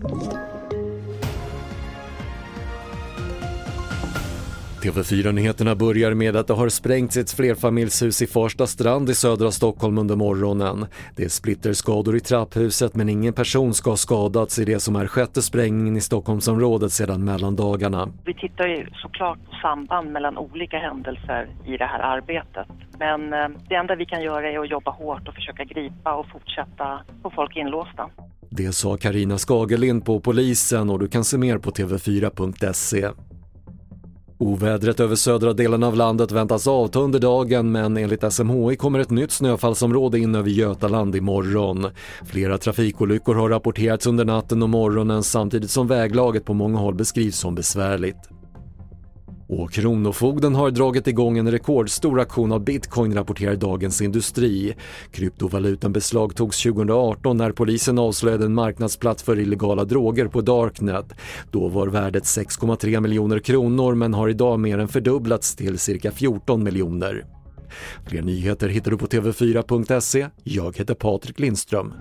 Thank you. TV4-nyheterna börjar med att det har sprängts ett flerfamiljshus i Farsta strand i södra Stockholm under morgonen. Det är splitterskador i trapphuset men ingen person ska ha skadats i det som är sjätte sprängningen i Stockholmsområdet sedan mellandagarna. Vi tittar ju såklart på samband mellan olika händelser i det här arbetet. Men eh, det enda vi kan göra är att jobba hårt och försöka gripa och fortsätta få folk inlåsta. Det sa Karina Skagelind på polisen och du kan se mer på tv4.se. Ovädret över södra delen av landet väntas avta under dagen men enligt SMHI kommer ett nytt snöfallsområde in över Götaland imorgon. Flera trafikolyckor har rapporterats under natten och morgonen samtidigt som väglaget på många håll beskrivs som besvärligt. Och Kronofogden har dragit igång en rekordstor aktion av bitcoin rapporterar Dagens Industri. Kryptovalutan beslagtogs 2018 när polisen avslöjade en marknadsplats för illegala droger på Darknet. Då var värdet 6,3 miljoner kronor men har idag mer än fördubblats till cirka 14 miljoner. Fler nyheter hittar du på TV4.se. Jag heter Patrik Lindström.